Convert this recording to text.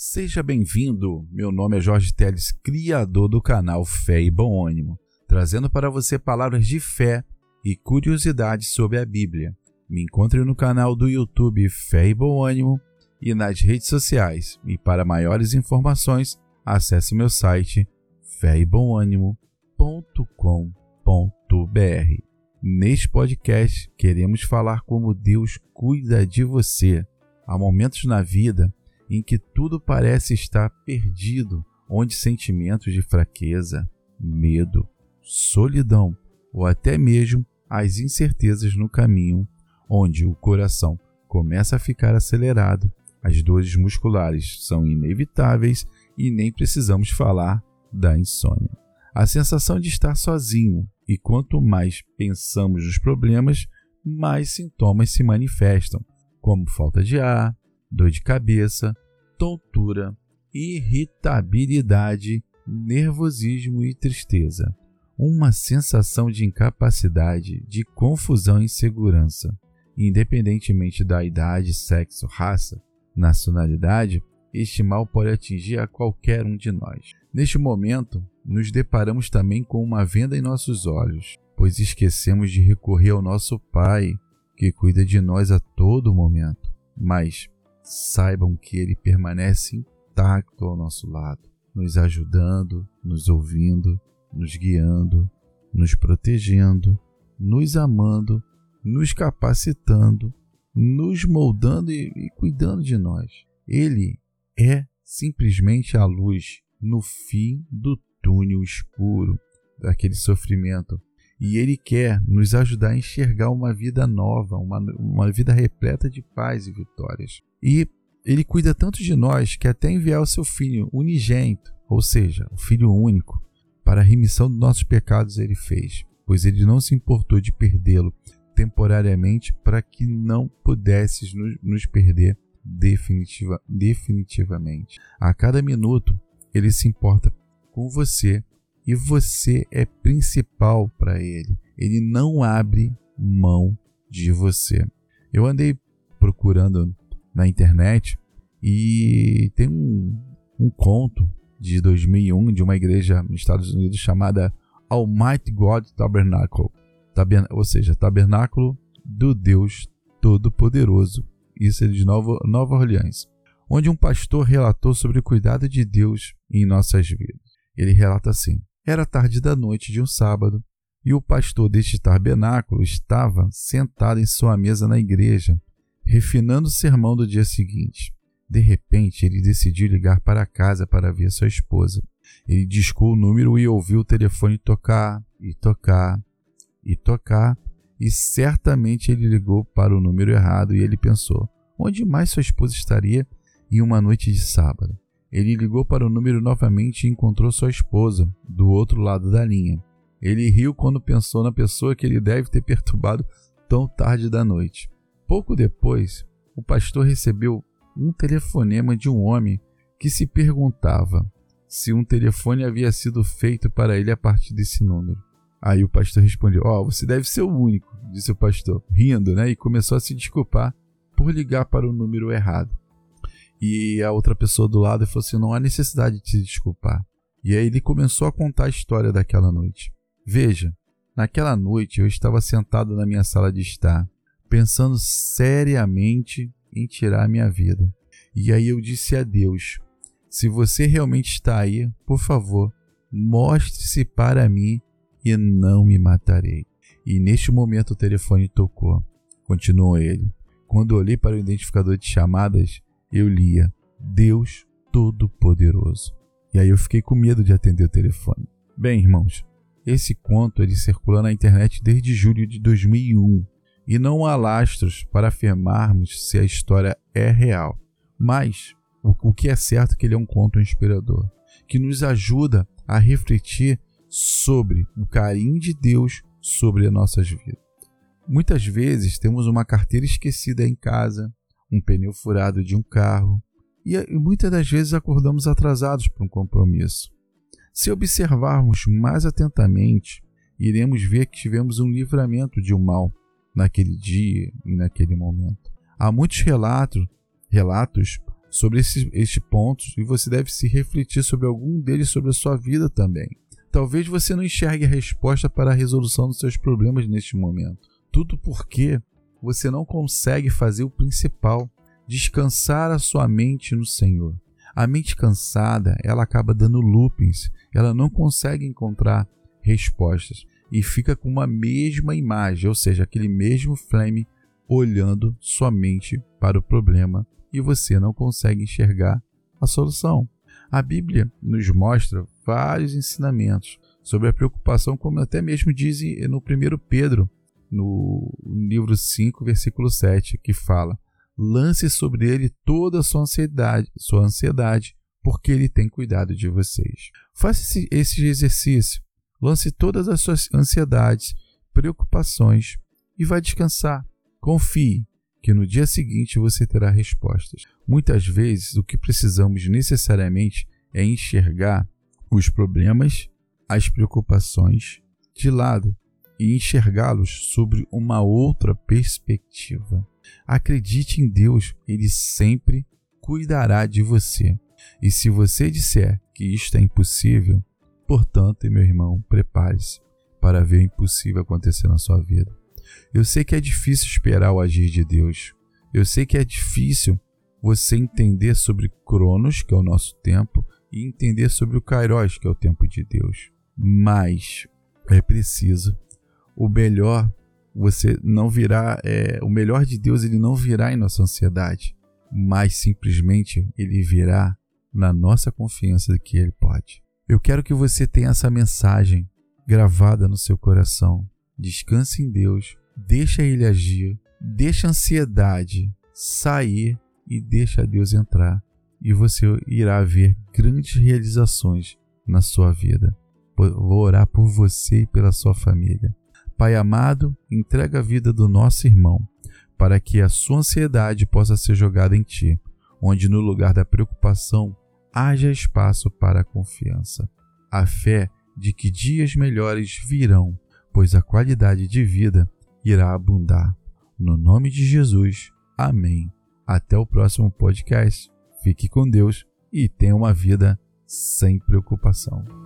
Seja bem-vindo. Meu nome é Jorge Teles, criador do canal Fé e Bom Ânimo, trazendo para você palavras de fé e curiosidades sobre a Bíblia. Me encontre no canal do YouTube Fé e Bom Ânimo e nas redes sociais. E para maiores informações, acesse meu site féebomânimo.com.br. Neste podcast, queremos falar como Deus cuida de você. Há momentos na vida em que tudo parece estar perdido, onde sentimentos de fraqueza, medo, solidão ou até mesmo as incertezas no caminho, onde o coração começa a ficar acelerado, as dores musculares são inevitáveis e nem precisamos falar da insônia. A sensação de estar sozinho, e quanto mais pensamos nos problemas, mais sintomas se manifestam, como falta de ar, dor de cabeça, tontura, irritabilidade, nervosismo e tristeza. Uma sensação de incapacidade, de confusão e insegurança. Independentemente da idade, sexo, raça, nacionalidade, este mal pode atingir a qualquer um de nós. Neste momento, nos deparamos também com uma venda em nossos olhos, pois esquecemos de recorrer ao nosso Pai, que cuida de nós a todo momento. Mas saibam que Ele permanece intacto ao nosso lado, nos ajudando, nos ouvindo, nos guiando, nos protegendo, nos amando, nos capacitando, nos moldando e, e cuidando de nós. Ele é simplesmente a luz no fim do túnel escuro daquele sofrimento. E Ele quer nos ajudar a enxergar uma vida nova, uma, uma vida repleta de paz e vitórias. E Ele cuida tanto de nós que até enviar o seu Filho unigênito, ou seja, o Filho único, para a remissão dos nossos pecados Ele fez, pois Ele não se importou de perdê-lo temporariamente para que não pudesses nos, nos perder definitiva, definitivamente. A cada minuto, Ele se importa com você e você é principal para ele. Ele não abre mão de você. Eu andei procurando na internet e tem um, um conto de 2001 de uma igreja nos Estados Unidos chamada Almighty God Tabernacle, Tabern ou seja, Tabernáculo do Deus Todo-Poderoso. Isso é de Nova, Nova Orleans, onde um pastor relatou sobre o cuidado de Deus em nossas vidas. Ele relata assim: Era tarde da noite de um sábado e o pastor deste tabernáculo estava sentado em sua mesa na igreja, refinando o sermão do dia seguinte. De repente, ele decidiu ligar para casa para ver sua esposa. Ele discou o número e ouviu o telefone tocar e tocar e tocar, e certamente ele ligou para o número errado e ele pensou: onde mais sua esposa estaria em uma noite de sábado? Ele ligou para o número novamente e encontrou sua esposa, do outro lado da linha. Ele riu quando pensou na pessoa que ele deve ter perturbado tão tarde da noite. Pouco depois, o pastor recebeu um telefonema de um homem que se perguntava se um telefone havia sido feito para ele a partir desse número. Aí o pastor respondeu: Ó, oh, você deve ser o único, disse o pastor, rindo, né? E começou a se desculpar por ligar para o número errado. E a outra pessoa do lado falou assim: não há necessidade de se desculpar. E aí ele começou a contar a história daquela noite. Veja, naquela noite eu estava sentado na minha sala de estar, pensando seriamente em tirar a minha vida. E aí eu disse a Deus: se você realmente está aí, por favor, mostre-se para mim e não me matarei. E neste momento o telefone tocou. Continuou ele. Quando olhei para o identificador de chamadas, eu lia Deus Todo-Poderoso. E aí eu fiquei com medo de atender o telefone. Bem, irmãos, esse conto ele circula na internet desde julho de 2001 e não há lastros para afirmarmos se a história é real. Mas o, que é certo é que ele é um conto inspirador, que nos ajuda a refletir sobre o carinho de Deus sobre as nossas vidas. Muitas vezes temos uma carteira esquecida em casa, um pneu furado de um carro, e muitas das vezes acordamos atrasados para um compromisso. Se observarmos mais atentamente, iremos ver que tivemos um livramento de um mal naquele dia e naquele momento. Há muitos relatos, relatos sobre esses, estes pontos e você deve se refletir sobre algum deles sobre a sua vida também. Talvez você não enxergue a resposta para a resolução dos seus problemas neste momento. Tudo porque você não consegue fazer o principal, descansar a sua mente no Senhor. A mente cansada, ela acaba dando loopings, ela não consegue encontrar respostas e fica com uma mesma imagem, ou seja, aquele mesmo flame olhando somente para o problema e você não consegue enxergar a solução. A Bíblia nos mostra vários ensinamentos sobre a preocupação, como até mesmo diz no 1 Pedro, no livro 5, versículo 7, que fala: Lance sobre ele toda a sua ansiedade, sua ansiedade, porque ele tem cuidado de vocês. Faça esse, esse exercício. Lance todas as suas ansiedades, preocupações e vá descansar. Confie que no dia seguinte você terá respostas. Muitas vezes o que precisamos necessariamente é enxergar os problemas, as preocupações de lado e enxergá-los sobre uma outra perspectiva. Acredite em Deus, Ele sempre cuidará de você. E se você disser que isto é impossível, portanto, meu irmão, prepare-se para ver o impossível acontecer na sua vida. Eu sei que é difícil esperar o agir de Deus. Eu sei que é difícil você entender sobre Cronos, que é o nosso tempo, e entender sobre o Kairos, que é o tempo de Deus. Mas é preciso. O melhor você não virá, é, o melhor de Deus ele não virá em nossa ansiedade, mas simplesmente ele virá na nossa confiança de que ele pode. Eu quero que você tenha essa mensagem gravada no seu coração. Descanse em Deus, deixa ele agir, deixa a ansiedade sair e deixa Deus entrar e você irá ver grandes realizações na sua vida. Vou orar por você e pela sua família. Pai amado, entrega a vida do nosso irmão, para que a sua ansiedade possa ser jogada em ti, onde no lugar da preocupação haja espaço para a confiança. A fé de que dias melhores virão, pois a qualidade de vida irá abundar. No nome de Jesus. Amém. Até o próximo podcast. Fique com Deus e tenha uma vida sem preocupação.